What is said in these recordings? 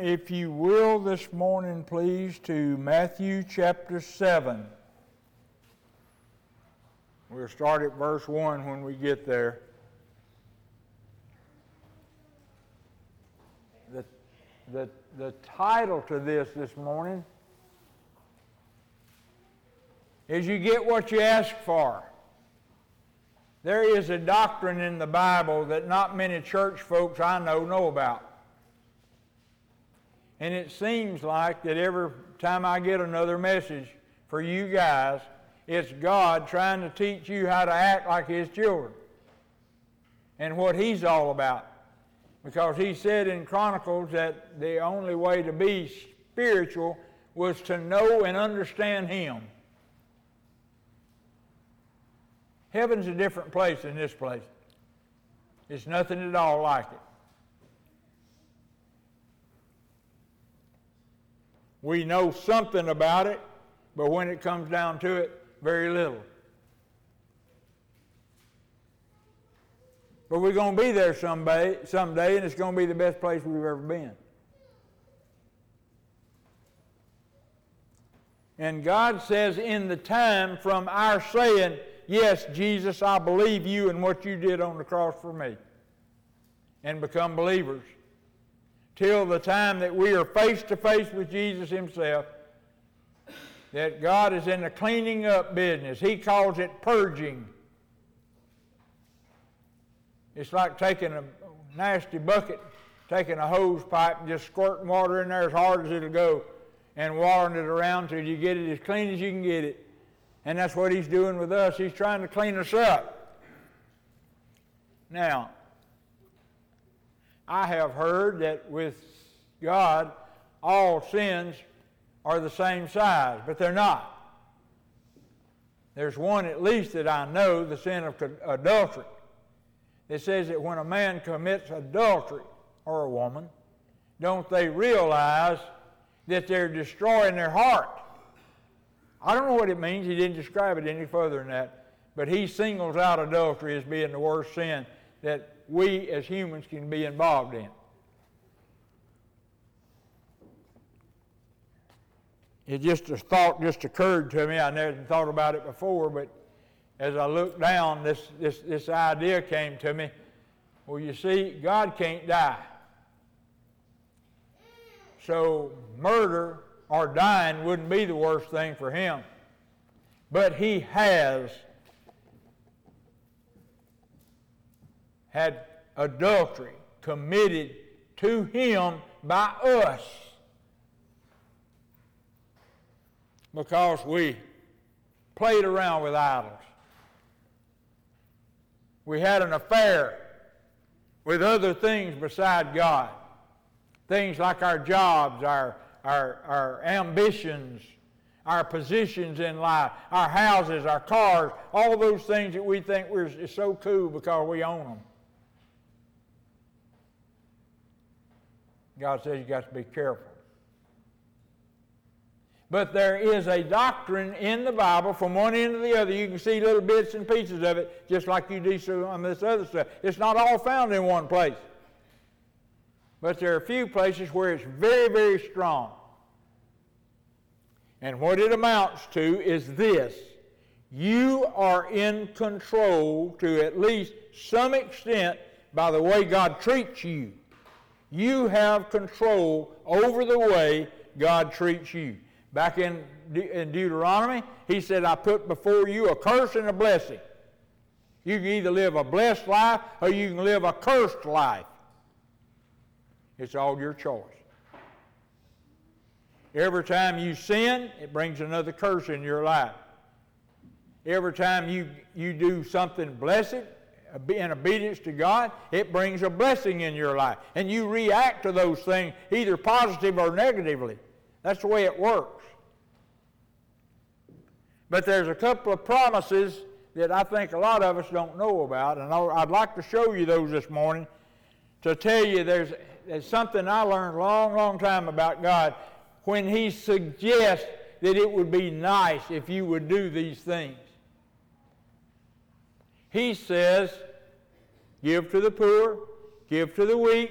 if you will, this morning, please, to Matthew chapter 7. We'll start at verse 1 when we get there. The, the, the title to this this morning is You Get What You Ask For. There is a doctrine in the Bible that not many church folks I know know about. And it seems like that every time I get another message for you guys, it's God trying to teach you how to act like His children and what He's all about. Because He said in Chronicles that the only way to be spiritual was to know and understand Him. Heaven's a different place than this place. It's nothing at all like it. We know something about it, but when it comes down to it, very little. But we're going to be there someday, someday, and it's going to be the best place we've ever been. And God says, in the time from our saying, Yes, Jesus, I believe you and what you did on the cross for me, and become believers, till the time that we are face to face with Jesus Himself, that God is in the cleaning up business. He calls it purging. It's like taking a nasty bucket, taking a hose pipe, and just squirting water in there as hard as it'll go, and watering it around till you get it as clean as you can get it. And that's what He's doing with us. He's trying to clean us up. Now, I have heard that with God, all sins are the same size, but they're not. There's one at least that I know, the sin of adultery. It says that when a man commits adultery, or a woman, don't they realize that they're destroying their heart? I don't know what it means. He didn't describe it any further than that. But he singles out adultery as being the worst sin that we as humans can be involved in. it just a thought just occurred to me. I never thought about it before, but as I looked down, this, this, this idea came to me. Well, you see, God can't die. So murder or dying wouldn't be the worst thing for him. But he has had adultery committed to him by us. because we played around with idols. We had an affair with other things beside God. Things like our jobs, our, our, our ambitions, our positions in life, our houses, our cars, all those things that we think we're so cool because we own them. God says you've got to be careful. But there is a doctrine in the Bible from one end to the other. You can see little bits and pieces of it, just like you do on this other stuff. It's not all found in one place. But there are a few places where it's very, very strong. And what it amounts to is this you are in control to at least some extent by the way God treats you. You have control over the way God treats you. Back in, in Deuteronomy, he said, I put before you a curse and a blessing. You can either live a blessed life or you can live a cursed life. It's all your choice. Every time you sin, it brings another curse in your life. Every time you, you do something blessed, in obedience to God, it brings a blessing in your life. And you react to those things either positive or negatively. That's the way it works. But there's a couple of promises that I think a lot of us don't know about, and I'd like to show you those this morning to tell you there's, there's something I learned a long, long time about God when He suggests that it would be nice if you would do these things. He says, Give to the poor, give to the weak,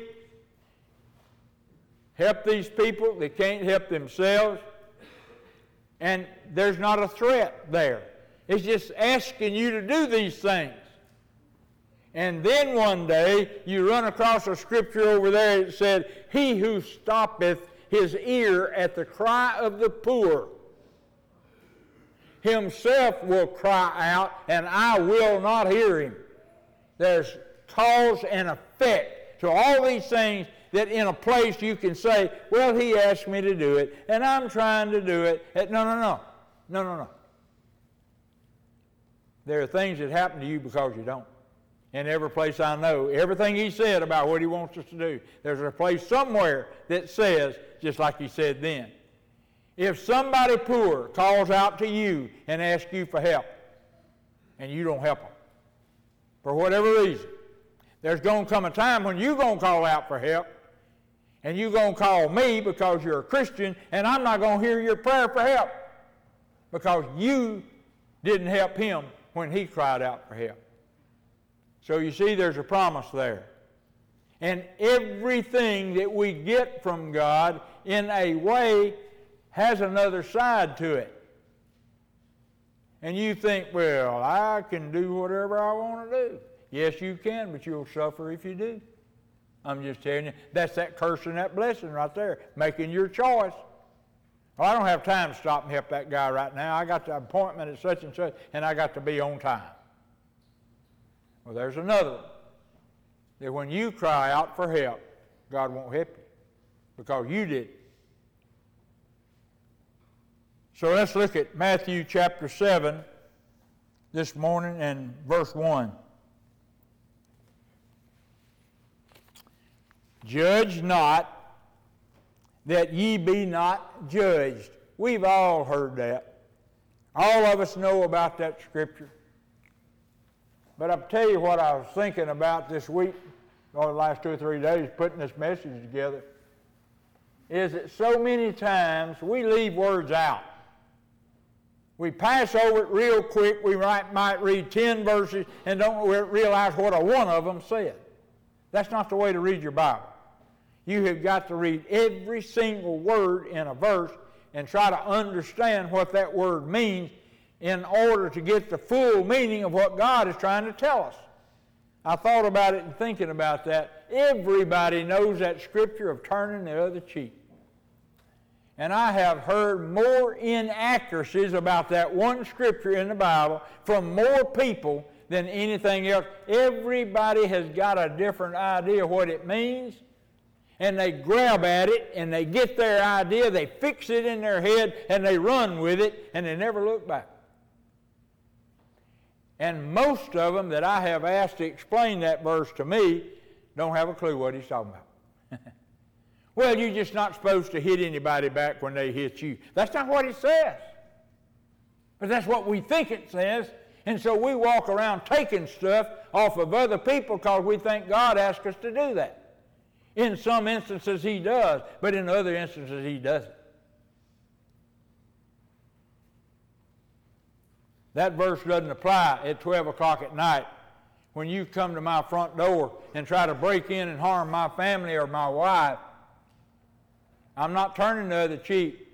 help these people that can't help themselves. And there's not a threat there. It's just asking you to do these things. And then one day you run across a scripture over there that said, He who stoppeth his ear at the cry of the poor himself will cry out, and I will not hear him. There's cause and effect to all these things that in a place you can say, Well, he asked me to do it, and I'm trying to do it. No, no, no. No, no, no. There are things that happen to you because you don't. In every place I know, everything he said about what he wants us to do, there's a place somewhere that says, just like he said then, if somebody poor calls out to you and asks you for help, and you don't help them, for whatever reason, there's going to come a time when you're going to call out for help, and you're going to call me because you're a Christian, and I'm not going to hear your prayer for help because you didn't help him when he cried out for help. So you see, there's a promise there. And everything that we get from God in a way has another side to it. And you think, well, I can do whatever I want to do. Yes, you can, but you'll suffer if you do. I'm just telling you, that's that curse and that blessing right there, making your choice. Well, I don't have time to stop and help that guy right now. I got the appointment at such and such, and I got to be on time. Well, there's another one. That when you cry out for help, God won't help you because you did. So let's look at Matthew chapter 7 this morning and verse 1. Judge not that ye be not judged. We've all heard that. All of us know about that scripture. But I'll tell you what I was thinking about this week, or the last two or three days, putting this message together, is that so many times we leave words out. We pass over it real quick. We might, might read 10 verses and don't realize what a one of them said. That's not the way to read your Bible. You have got to read every single word in a verse and try to understand what that word means in order to get the full meaning of what God is trying to tell us. I thought about it and thinking about that. Everybody knows that scripture of turning the other cheek. And I have heard more inaccuracies about that one scripture in the Bible from more people than anything else. Everybody has got a different idea of what it means, and they grab at it and they get their idea, they fix it in their head, and they run with it, and they never look back. And most of them that I have asked to explain that verse to me don't have a clue what he's talking about. Well, you're just not supposed to hit anybody back when they hit you. That's not what it says. But that's what we think it says. And so we walk around taking stuff off of other people because we think God asked us to do that. In some instances, He does, but in other instances, He doesn't. That verse doesn't apply at 12 o'clock at night when you come to my front door and try to break in and harm my family or my wife I'm not turning the other cheek.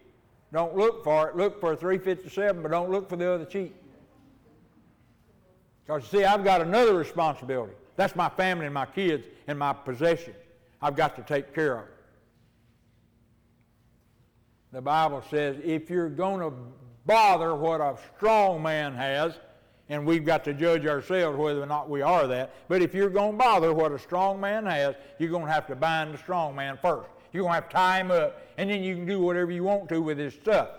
Don't look for it. Look for a 357, but don't look for the other cheek. Because see, I've got another responsibility. That's my family and my kids and my possessions. I've got to take care of. The Bible says if you're going to bother what a strong man has, and we've got to judge ourselves whether or not we are that, but if you're going to bother what a strong man has, you're going to have to bind the strong man first. You're going to have to tie him up, and then you can do whatever you want to with his stuff.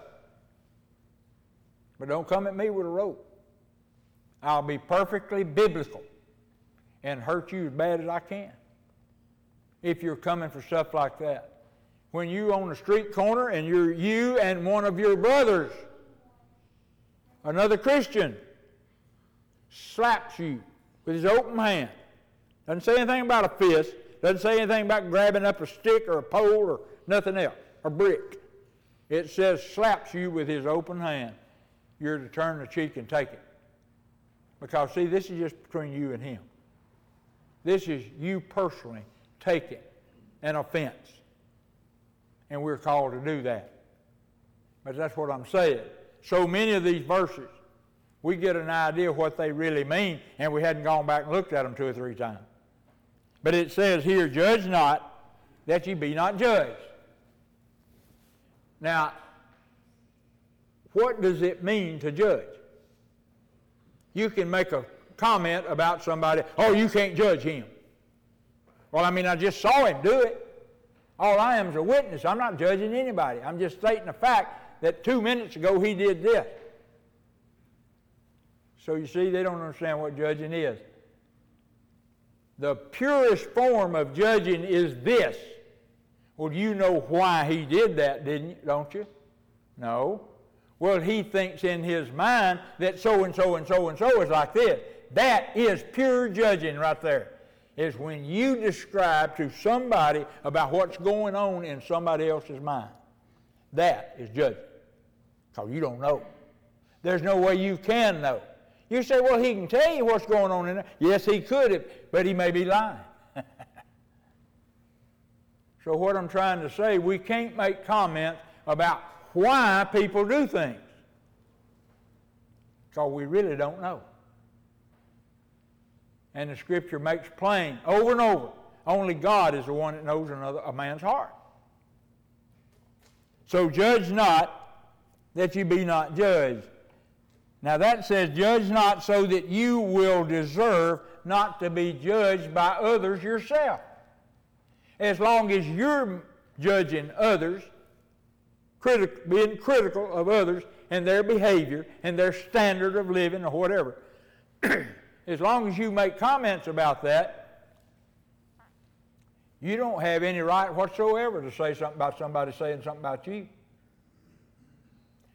But don't come at me with a rope. I'll be perfectly biblical and hurt you as bad as I can if you're coming for stuff like that. When you on the street corner and you're you and one of your brothers, another Christian, slaps you with his open hand. Doesn't say anything about a fist, doesn't say anything about grabbing up a stick or a pole or nothing else, or brick. It says slaps you with his open hand. You're to turn the cheek and take it. Because, see, this is just between you and him. This is you personally taking an offense. and we're called to do that. But that's what I'm saying. So many of these verses, we get an idea of what they really mean, and we hadn't gone back and looked at them two or three times. But it says here, judge not, that ye be not judged. Now, what does it mean to judge? You can make a comment about somebody, oh, you can't judge him. Well, I mean, I just saw him do it. All I am is a witness. I'm not judging anybody. I'm just stating the fact that two minutes ago he did this. So you see, they don't understand what judging is. The purest form of judging is this. Well, you know why he did that, didn't you? Don't you? No. Well, he thinks in his mind that so and so and so and so is like this. That is pure judging right there. Is when you describe to somebody about what's going on in somebody else's mind. That is judging. Because you don't know. There's no way you can know. You say, well, he can tell you what's going on in there. Yes, he could, but he may be lying. so, what I'm trying to say, we can't make comments about why people do things. Because we really don't know. And the scripture makes plain over and over only God is the one that knows another, a man's heart. So judge not that you be not judged. Now that says, judge not so that you will deserve not to be judged by others yourself. As long as you're judging others, critic, being critical of others and their behavior and their standard of living or whatever. as long as you make comments about that, you don't have any right whatsoever to say something about somebody saying something about you.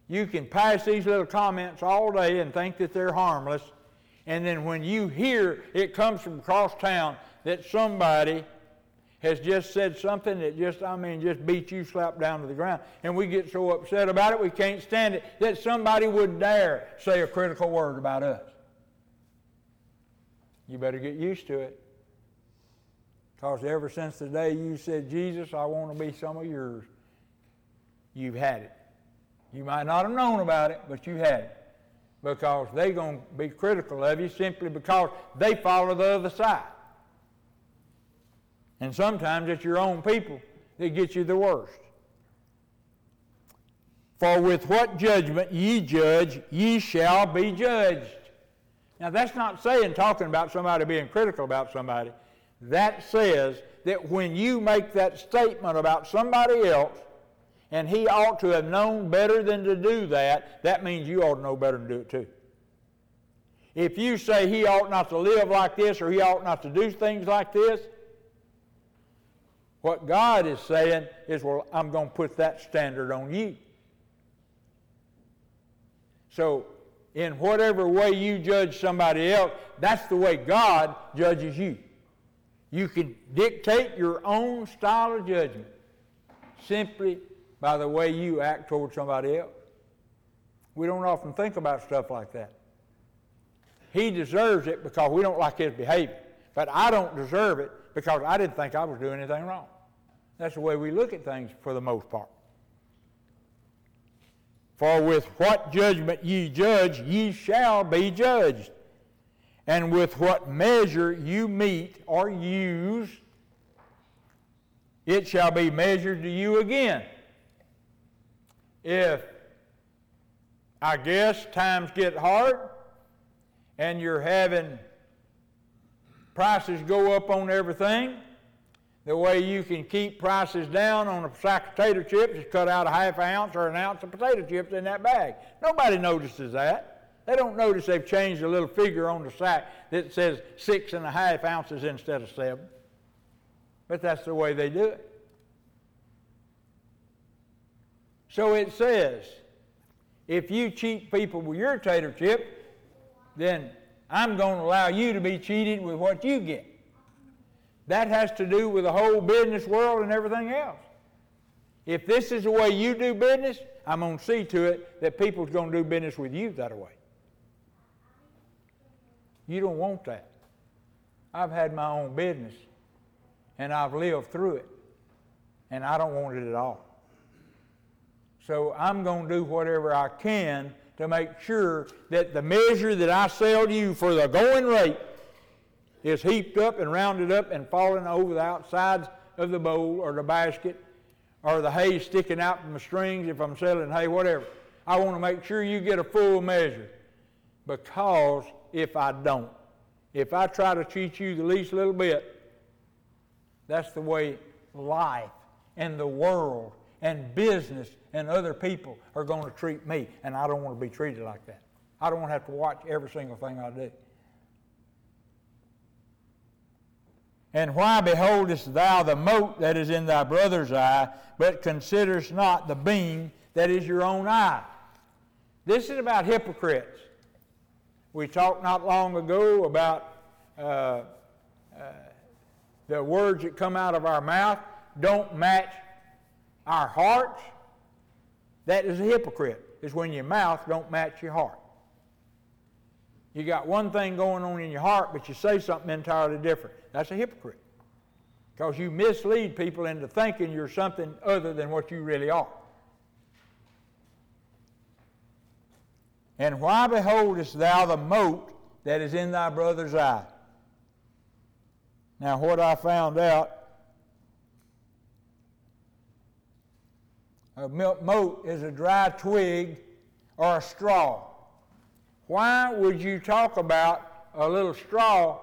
You can pass these little comments all day and think that they're harmless, and then when you hear it comes from across town that somebody has just said something that just, I mean, just beat you slap down to the ground. And we get so upset about it, we can't stand it that somebody would dare say a critical word about us. You better get used to it. Because ever since the day you said, Jesus, I want to be some of yours, you've had it. You might not have known about it, but you had it. Because they're going to be critical of you simply because they follow the other side. And sometimes it's your own people that get you the worst. For with what judgment ye judge, ye shall be judged. Now, that's not saying talking about somebody being critical about somebody. That says that when you make that statement about somebody else, and he ought to have known better than to do that, that means you ought to know better than to do it too. If you say he ought not to live like this or he ought not to do things like this, what God is saying is, well, I'm going to put that standard on you. So, in whatever way you judge somebody else, that's the way God judges you. You can dictate your own style of judgment simply by the way you act toward somebody else. We don't often think about stuff like that. He deserves it because we don't like his behavior. But I don't deserve it because I didn't think I was doing anything wrong. That's the way we look at things for the most part. For with what judgment ye judge, ye shall be judged. And with what measure you meet or use, it shall be measured to you again. If, I guess, times get hard and you're having prices go up on everything, the way you can keep prices down on a sack of potato chips is cut out a half ounce or an ounce of potato chips in that bag. Nobody notices that. They don't notice they've changed a little figure on the sack that says six and a half ounces instead of seven. But that's the way they do it. So it says, if you cheat people with your tater chip, then I'm going to allow you to be cheated with what you get. That has to do with the whole business world and everything else. If this is the way you do business, I'm going to see to it that people's going to do business with you that way. You don't want that. I've had my own business and I've lived through it, and I don't want it at all. So I'm going to do whatever I can to make sure that the measure that I sell you for the going rate is heaped up and rounded up and falling over the outsides of the bowl or the basket or the hay sticking out from the strings if I'm selling hay, whatever. I want to make sure you get a full measure because if I don't, if I try to cheat you the least little bit, that's the way life and the world and business and other people are going to treat me, and I don't want to be treated like that. I don't want to have to watch every single thing I do. And why beholdest thou the mote that is in thy brother's eye, but considerest not the beam that is your own eye? This is about hypocrites. We talked not long ago about uh, uh, the words that come out of our mouth don't match our hearts. That is a hypocrite, is when your mouth don't match your heart. You got one thing going on in your heart, but you say something entirely different. That's a hypocrite. Because you mislead people into thinking you're something other than what you really are. And why beholdest thou the mote that is in thy brother's eye? Now, what I found out, a mote is a dry twig or a straw. Why would you talk about a little straw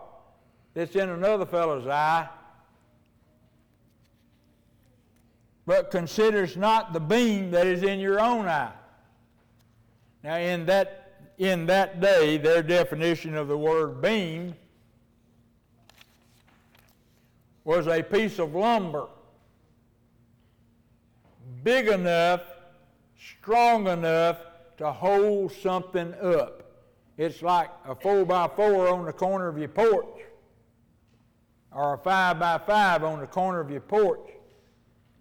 that's in another fellow's eye, but considers not the beam that is in your own eye? Now, in that, in that day, their definition of the word beam was a piece of lumber big enough, strong enough to hold something up. It's like a four by four on the corner of your porch, or a five by five on the corner of your porch.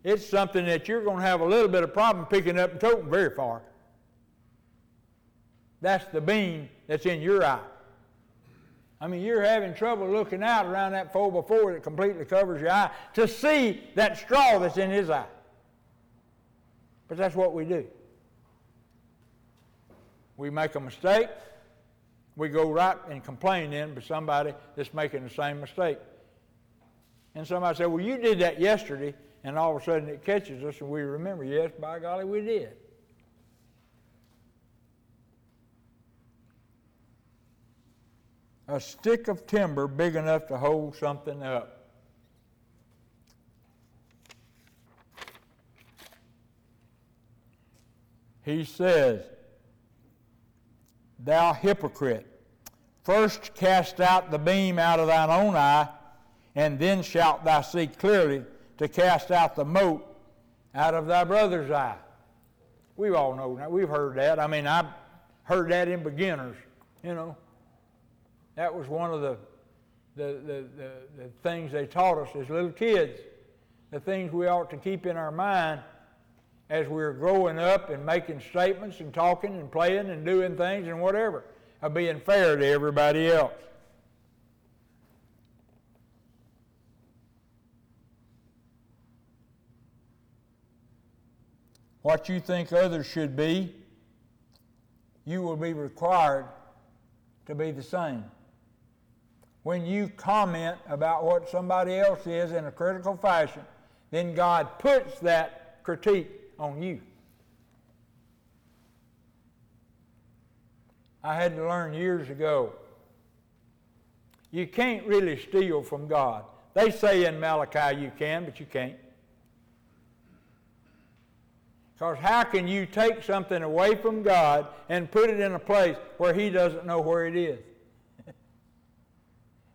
It's something that you're going to have a little bit of problem picking up and toting very far. That's the beam that's in your eye. I mean, you're having trouble looking out around that 4 by 4 that completely covers your eye to see that straw that's in his eye. But that's what we do. We make a mistake, we go right and complain then to somebody that's making the same mistake. And somebody said, Well, you did that yesterday, and all of a sudden it catches us and we remember, yes, by golly, we did. a stick of timber big enough to hold something up. He says, Thou hypocrite, first cast out the beam out of thine own eye, and then shalt thou see clearly to cast out the mote out of thy brother's eye. We all know that. We've heard that. I mean, I've heard that in beginners, you know. That was one of the, the, the, the, the things they taught us as little kids, the things we ought to keep in our mind as we're growing up and making statements and talking and playing and doing things and whatever, of being fair to everybody else. What you think others should be, you will be required to be the same when you comment about what somebody else is in a critical fashion, then God puts that critique on you. I had to learn years ago you can't really steal from God. They say in Malachi you can, but you can't. Because how can you take something away from God and put it in a place where He doesn't know where it is?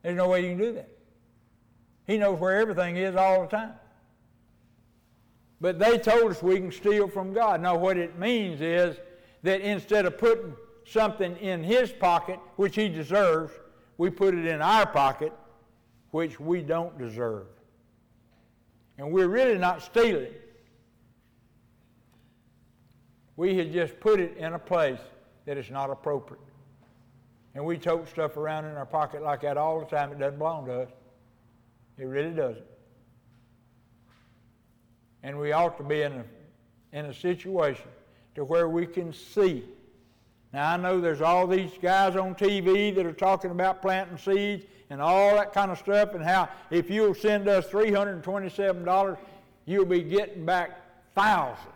There's no way you can do that. He knows where everything is all the time. But they told us we can steal from God. Now, what it means is that instead of putting something in His pocket, which He deserves, we put it in our pocket, which we don't deserve. And we're really not stealing. We had just put it in a place that is not appropriate. And we tote stuff around in our pocket like that all the time. It doesn't belong to us. It really doesn't. And we ought to be in a, in a situation to where we can see. Now, I know there's all these guys on TV that are talking about planting seeds and all that kind of stuff, and how if you'll send us $327, you'll be getting back thousands.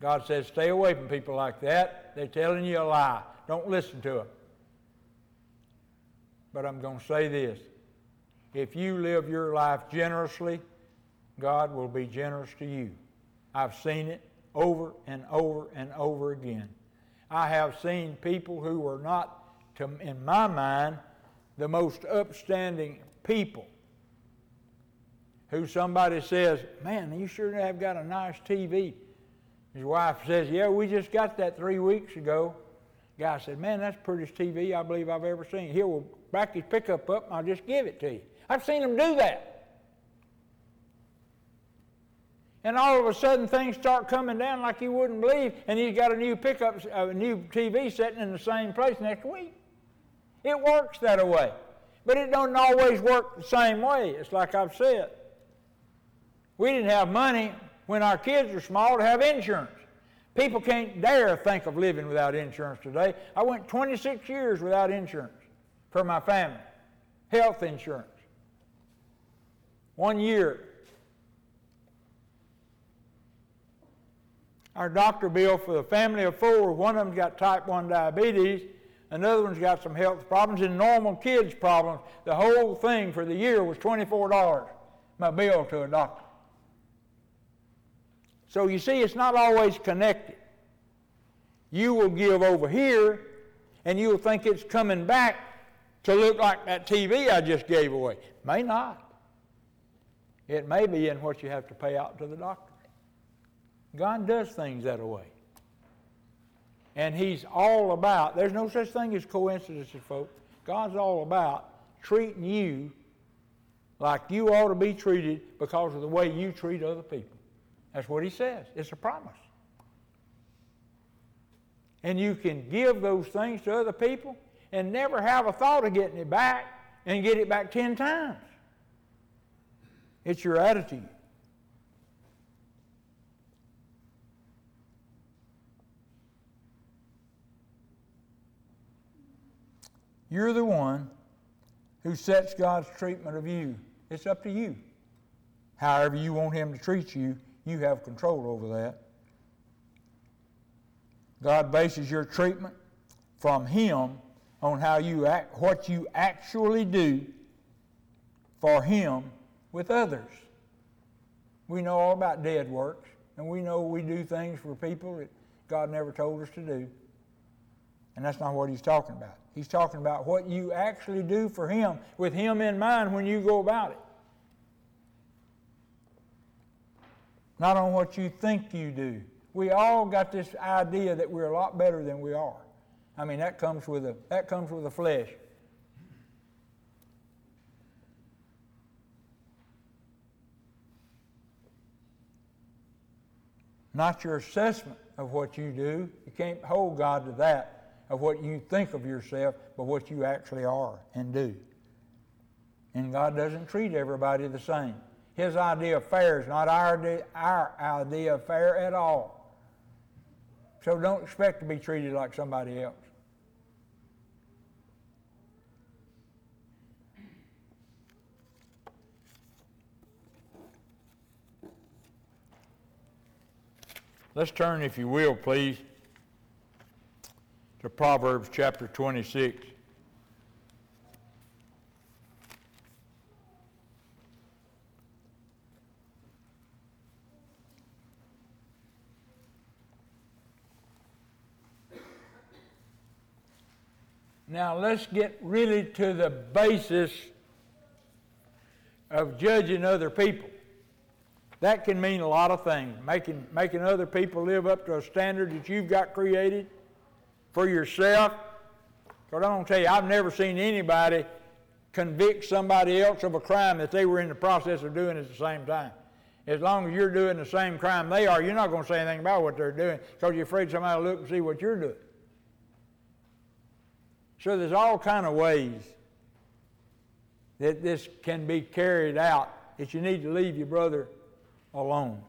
God says, stay away from people like that. They're telling you a lie. Don't listen to them. But I'm going to say this if you live your life generously, God will be generous to you. I've seen it over and over and over again. I have seen people who were not, to, in my mind, the most upstanding people. Who somebody says, Man, you sure have got a nice TV. His wife says, Yeah, we just got that three weeks ago. Guy said, Man, that's the prettiest TV I believe I've ever seen. He'll back his pickup up and I'll just give it to you. I've seen him do that. And all of a sudden things start coming down like you wouldn't believe, and he's got a new pickup, a new TV sitting in the same place next week. It works that way. But it don't always work the same way. It's like I've said. We didn't have money when our kids were small to have insurance. People can't dare think of living without insurance today. I went 26 years without insurance for my family, health insurance. One year, our doctor bill for the family of four, one of them's got type 1 diabetes, another one's got some health problems, and normal kids' problems. The whole thing for the year was $24, my bill to a doctor. So you see, it's not always connected. You will give over here, and you'll think it's coming back to look like that TV I just gave away. May not. It may be in what you have to pay out to the doctor. God does things that way. And He's all about, there's no such thing as coincidences, folks. God's all about treating you like you ought to be treated because of the way you treat other people. That's what He says. It's a promise. And you can give those things to other people and never have a thought of getting it back and get it back 10 times. It's your attitude. You're the one who sets God's treatment of you. It's up to you. However, you want Him to treat you, you have control over that. God bases your treatment from Him on how you act, what you actually do for Him with others. We know all about dead works, and we know we do things for people that God never told us to do. And that's not what He's talking about. He's talking about what you actually do for Him with Him in mind when you go about it. Not on what you think you do. We all got this idea that we're a lot better than we are. I mean, that comes with a, that comes with the flesh. Not your assessment of what you do. You can't hold God to that, of what you think of yourself, but what you actually are and do. And God doesn't treat everybody the same. His idea of fair is not our, our idea of fair at all. So don't expect to be treated like somebody else. Let's turn, if you will, please, to Proverbs chapter 26. Now let's get really to the basis of judging other people. That can mean a lot of things. Making, making other people live up to a standard that you've got created for yourself. Because I'm going to tell you, I've never seen anybody convict somebody else of a crime that they were in the process of doing at the same time. As long as you're doing the same crime they are, you're not going to say anything about what they're doing because you're afraid somebody will look and see what you're doing. So there's all kind of ways that this can be carried out that you need to leave your brother alone.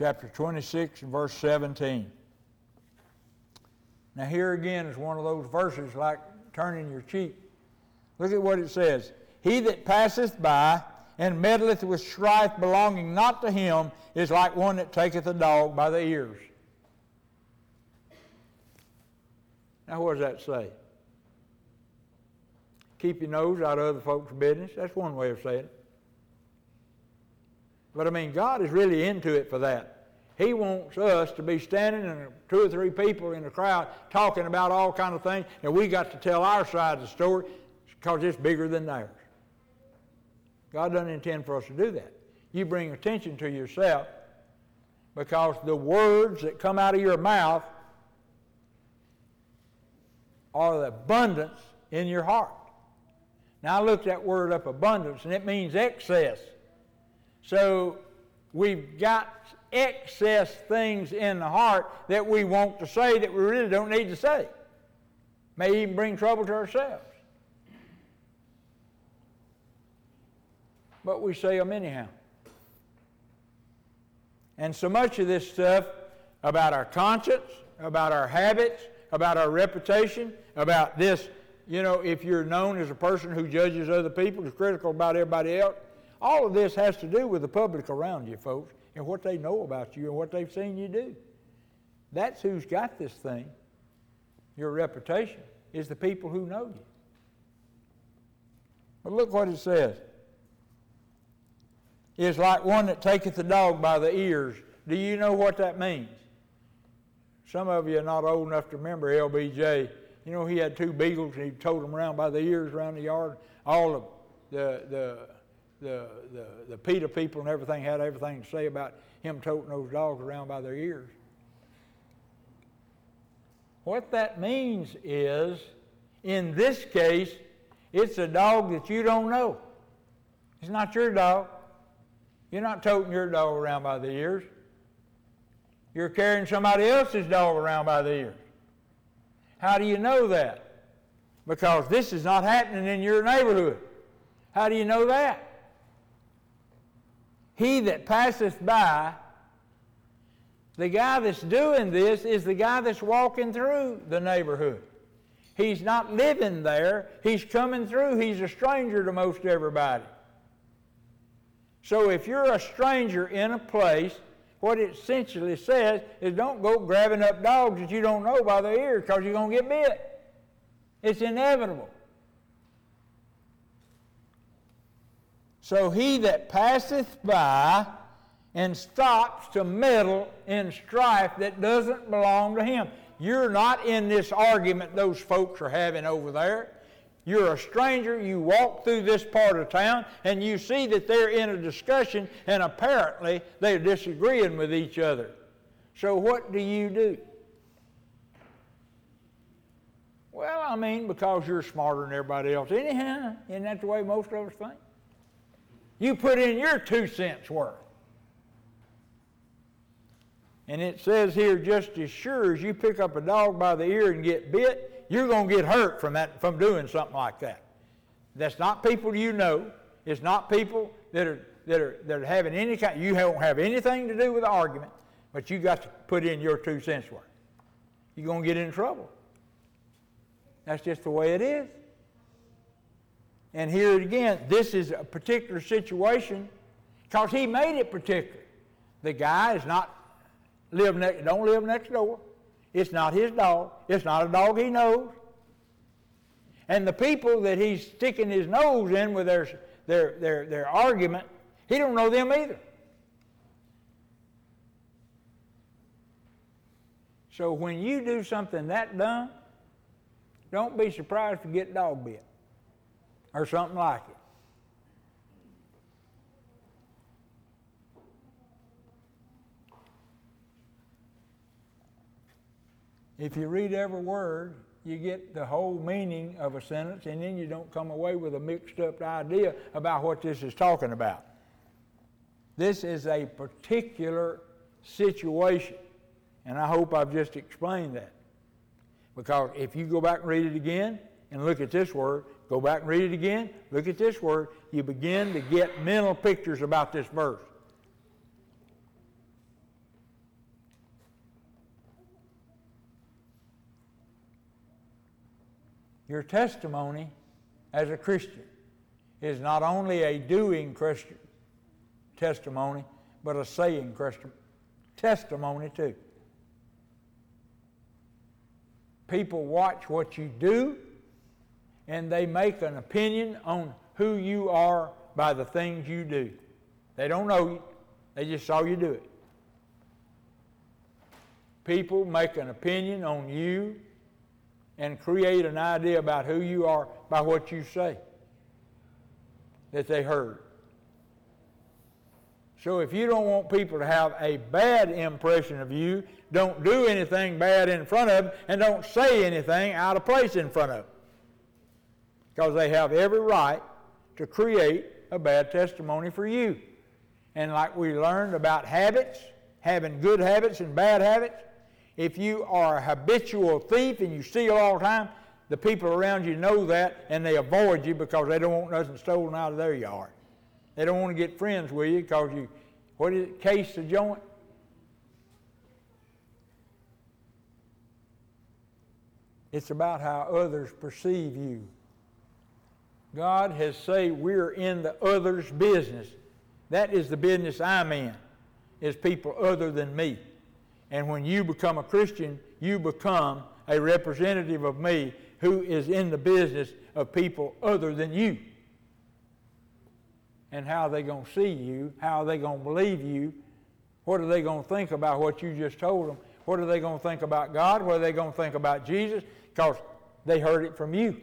Chapter 26 and verse 17. Now, here again is one of those verses like turning your cheek. Look at what it says He that passeth by and meddleth with strife belonging not to him is like one that taketh a dog by the ears. Now, what does that say? Keep your nose out of other folks' business. That's one way of saying it. But I mean, God is really into it for that. He wants us to be standing and two or three people in the crowd talking about all kind of things, and we got to tell our side of the story because it's bigger than theirs. God doesn't intend for us to do that. You bring attention to yourself because the words that come out of your mouth are the abundance in your heart. Now I looked that word up abundance and it means excess. So we've got excess things in the heart that we want to say that we really don't need to say. May even bring trouble to ourselves. But we say them anyhow. And so much of this stuff about our conscience, about our habits, about our reputation, about this, you know, if you're known as a person who judges other people, is critical about everybody else, all of this has to do with the public around you, folks, and what they know about you and what they've seen you do. That's who's got this thing. Your reputation is the people who know you. But look what it says. It's like one that taketh the dog by the ears. Do you know what that means? Some of you are not old enough to remember LBJ. You know, he had two beagles and he towed them around by the ears around the yard. All of the, the the, the, the PETA people and everything had everything to say about him toting those dogs around by their ears. What that means is, in this case, it's a dog that you don't know. It's not your dog. You're not toting your dog around by the ears. You're carrying somebody else's dog around by the ears. How do you know that? Because this is not happening in your neighborhood. How do you know that? He that passeth by, the guy that's doing this is the guy that's walking through the neighborhood. He's not living there, he's coming through. He's a stranger to most everybody. So if you're a stranger in a place, what it essentially says is don't go grabbing up dogs that you don't know by the ear because you're going to get bit. It's inevitable. So he that passeth by and stops to meddle in strife that doesn't belong to him. You're not in this argument those folks are having over there. You're a stranger, you walk through this part of town, and you see that they're in a discussion, and apparently they're disagreeing with each other. So, what do you do? Well, I mean, because you're smarter than everybody else. Anyhow, isn't that the way most of us think? You put in your two cents worth. And it says here, just as sure as you pick up a dog by the ear and get bit, you're going to get hurt from that, from doing something like that. That's not people you know. It's not people that are that are that are having any kind. You don't have anything to do with the argument, but you got to put in your two cents worth. You're going to get in trouble. That's just the way it is. And here again, this is a particular situation because he made it particular. The guy is not live next, don't live next door. It's not his dog. It's not a dog he knows. And the people that he's sticking his nose in with their, their, their, their argument, he don't know them either. So when you do something that dumb, don't be surprised to get dog bit or something like it. If you read every word, you get the whole meaning of a sentence, and then you don't come away with a mixed up idea about what this is talking about. This is a particular situation, and I hope I've just explained that. Because if you go back and read it again and look at this word, Go back and read it again. Look at this word. You begin to get mental pictures about this verse. Your testimony as a Christian is not only a doing Christian testimony, but a saying Christian testimony too. People watch what you do and they make an opinion on who you are by the things you do. They don't know you, they just saw you do it. People make an opinion on you and create an idea about who you are by what you say that they heard. So if you don't want people to have a bad impression of you, don't do anything bad in front of them and don't say anything out of place in front of them. Because they have every right to create a bad testimony for you. And like we learned about habits, having good habits and bad habits, if you are a habitual thief and you steal all the time, the people around you know that and they avoid you because they don't want nothing stolen out of their yard. They don't want to get friends with you because you, what is it, case the joint? It's about how others perceive you. God has said we're in the other's business. That is the business I'm in, is people other than me. And when you become a Christian, you become a representative of me who is in the business of people other than you. And how are they going to see you? How are they going to believe you? What are they going to think about what you just told them? What are they going to think about God? What are they going to think about Jesus? Because they heard it from you.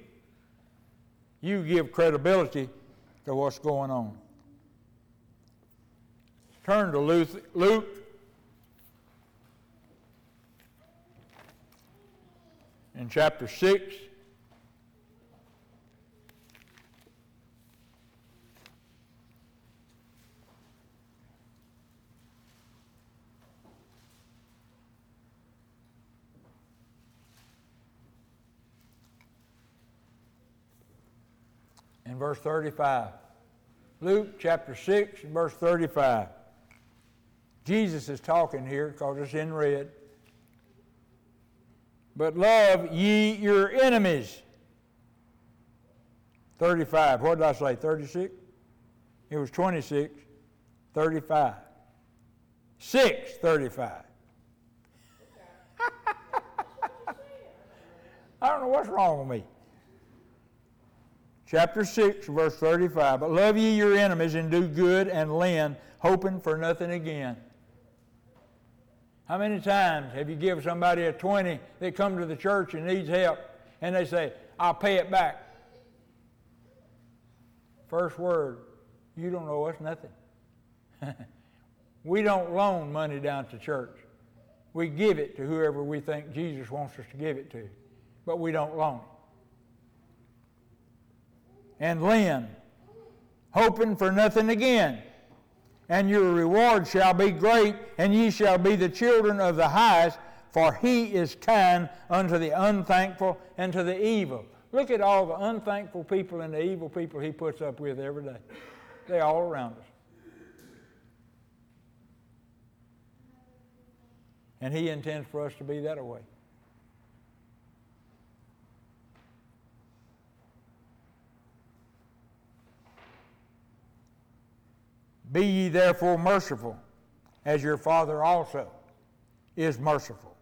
You give credibility to what's going on. Turn to Luke in chapter 6. In verse 35. Luke chapter 6, verse 35. Jesus is talking here because it's in red. But love ye your enemies. 35. What did I say? 36? It was 26. 35. 6, 35. I don't know what's wrong with me. Chapter 6, verse 35. But love ye your enemies and do good and lend, hoping for nothing again. How many times have you given somebody a 20 that come to the church and needs help and they say, I'll pay it back? First word, you don't owe us nothing. we don't loan money down to church. We give it to whoever we think Jesus wants us to give it to, but we don't loan it. And lend, hoping for nothing again and your reward shall be great, and ye shall be the children of the highest, for he is kind unto the unthankful and to the evil. Look at all the unthankful people and the evil people he puts up with every day. They're all around us. And he intends for us to be that way. Be ye therefore merciful, as your Father also is merciful.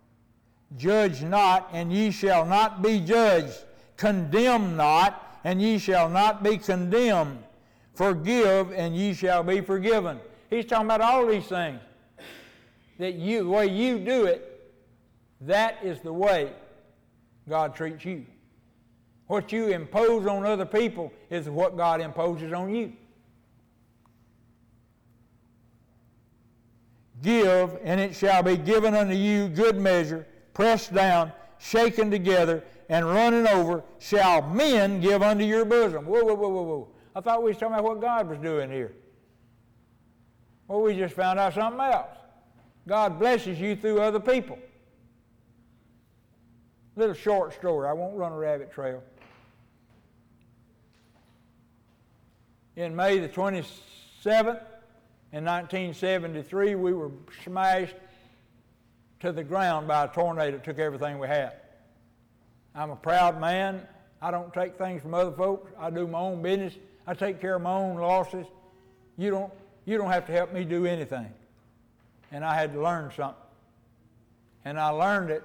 Judge not, and ye shall not be judged. Condemn not, and ye shall not be condemned. Forgive, and ye shall be forgiven. He's talking about all these things. That you, the way you do it, that is the way God treats you. What you impose on other people is what God imposes on you. Give, and it shall be given unto you good measure, pressed down, shaken together, and running over, shall men give unto your bosom. Whoa, whoa, whoa, whoa, whoa. I thought we was talking about what God was doing here. Well, we just found out something else. God blesses you through other people. Little short story. I won't run a rabbit trail. In May the 27th, in 1973, we were smashed to the ground by a tornado took everything we had. I'm a proud man I don't take things from other folks. I do my own business. I take care of my own losses. You don't, you don't have to help me do anything. And I had to learn something. And I learned it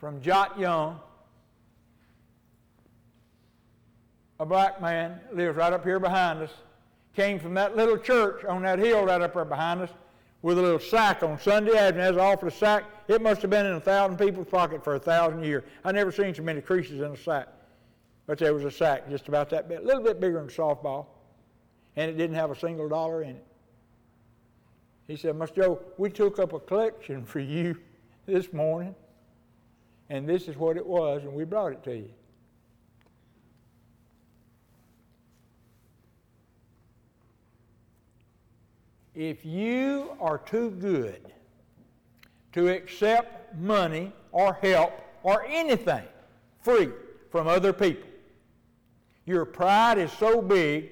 from Jot Young, a black man, lives right up here behind us, came from that little church on that hill right up there behind us with a little sack on Sunday afternoon. As I offered a sack, it must have been in a thousand people's pocket for a thousand years. I never seen so many creases in a sack. But there was a sack just about that big, a little bit bigger than a softball, and it didn't have a single dollar in it. He said, Mr. Joe, we took up a collection for you this morning, and this is what it was, and we brought it to you. If you are too good to accept money or help or anything free from other people, your pride is so big,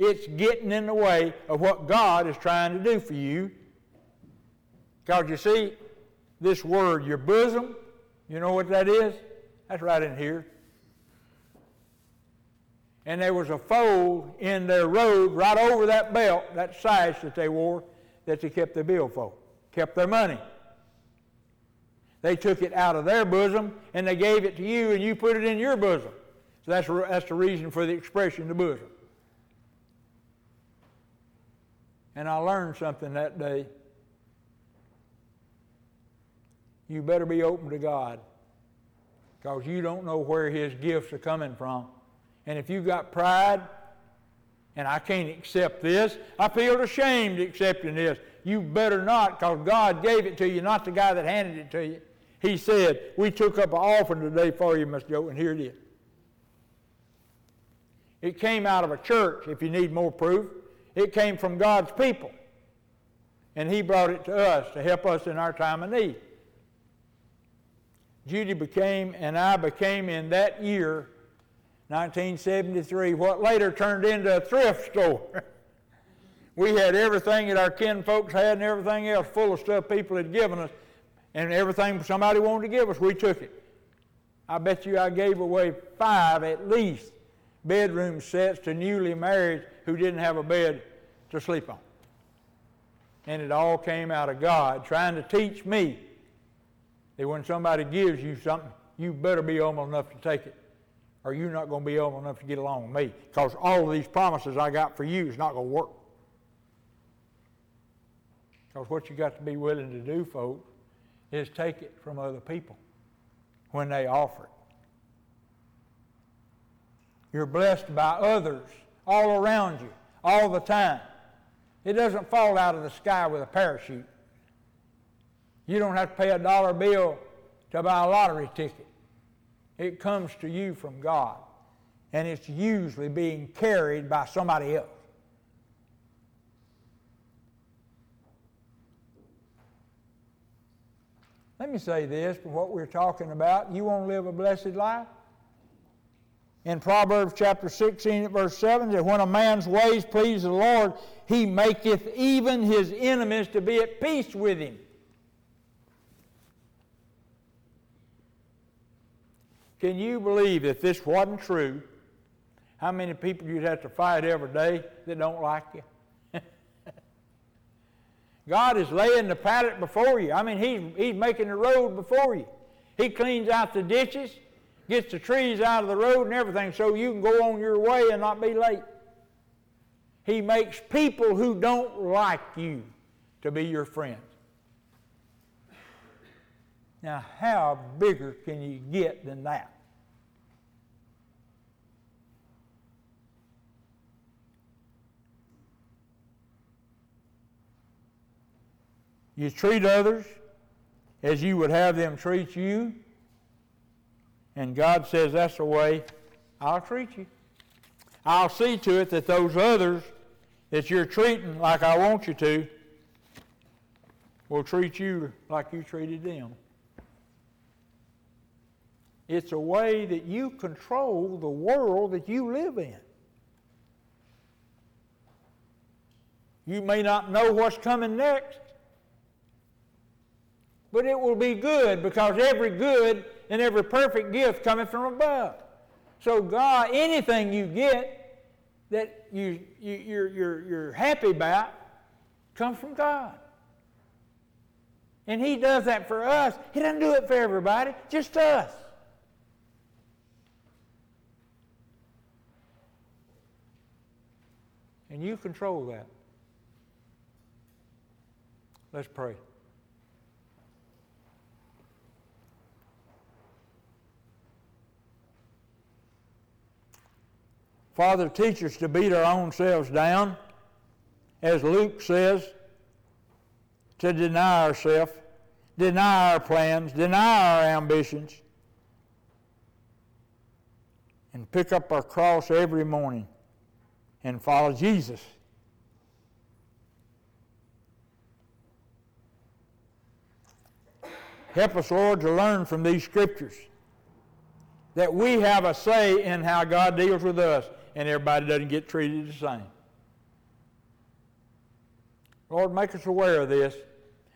it's getting in the way of what God is trying to do for you. Because you see, this word, your bosom, you know what that is? That's right in here. And there was a fold in their robe right over that belt, that sash that they wore, that they kept their billfold, kept their money. They took it out of their bosom and they gave it to you, and you put it in your bosom. So that's, that's the reason for the expression, the bosom. And I learned something that day. You better be open to God because you don't know where His gifts are coming from. And if you've got pride, and I can't accept this, I feel ashamed accepting this. You better not, because God gave it to you, not the guy that handed it to you. He said, We took up an offering today for you, Mr. Joe, and here it is. It came out of a church, if you need more proof. It came from God's people. And He brought it to us to help us in our time of need. Judy became, and I became in that year 1973, what later turned into a thrift store. we had everything that our kin folks had and everything else full of stuff people had given us, and everything somebody wanted to give us, we took it. I bet you I gave away five at least bedroom sets to newly married who didn't have a bed to sleep on. And it all came out of God trying to teach me that when somebody gives you something, you better be humble enough to take it or you're not going to be able enough to get along with me because all of these promises I got for you is not going to work. Because what you got to be willing to do, folks, is take it from other people when they offer it. You're blessed by others all around you, all the time. It doesn't fall out of the sky with a parachute. You don't have to pay a dollar bill to buy a lottery ticket. It comes to you from God, and it's usually being carried by somebody else. Let me say this for what we're talking about. You want to live a blessed life? In Proverbs chapter 16 verse 7, that when a man's ways please the Lord, he maketh even his enemies to be at peace with him. Can you believe if this wasn't true, how many people you'd have to fight every day that don't like you? God is laying the pallet before you. I mean, he's, he's making the road before you. He cleans out the ditches, gets the trees out of the road and everything so you can go on your way and not be late. He makes people who don't like you to be your friends. Now, how bigger can you get than that? You treat others as you would have them treat you. And God says, That's the way I'll treat you. I'll see to it that those others that you're treating like I want you to will treat you like you treated them. It's a way that you control the world that you live in. You may not know what's coming next, but it will be good because every good and every perfect gift cometh from above, So God, anything you get that you, you you're, you're, you're happy about comes from God. And He does that for us. He doesn't do it for everybody, just us. And you control that. Let's pray. Father, teach us to beat our own selves down, as Luke says, to deny ourselves, deny our plans, deny our ambitions, and pick up our cross every morning and follow Jesus. Help us, Lord, to learn from these scriptures that we have a say in how God deals with us and everybody doesn't get treated the same. Lord, make us aware of this,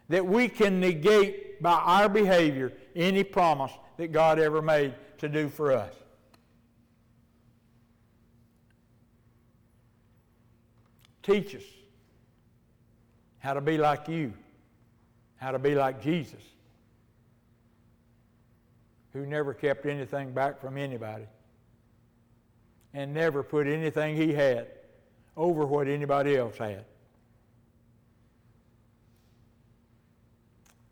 that we can negate by our behavior any promise that God ever made to do for us. Teach us how to be like you, how to be like Jesus, who never kept anything back from anybody and never put anything he had over what anybody else had.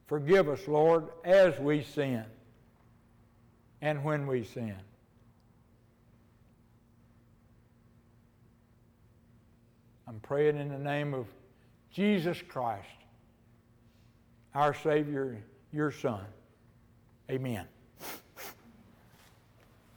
Forgive us, Lord, as we sin and when we sin. I'm praying in the name of Jesus Christ, our Savior, your Son. Amen.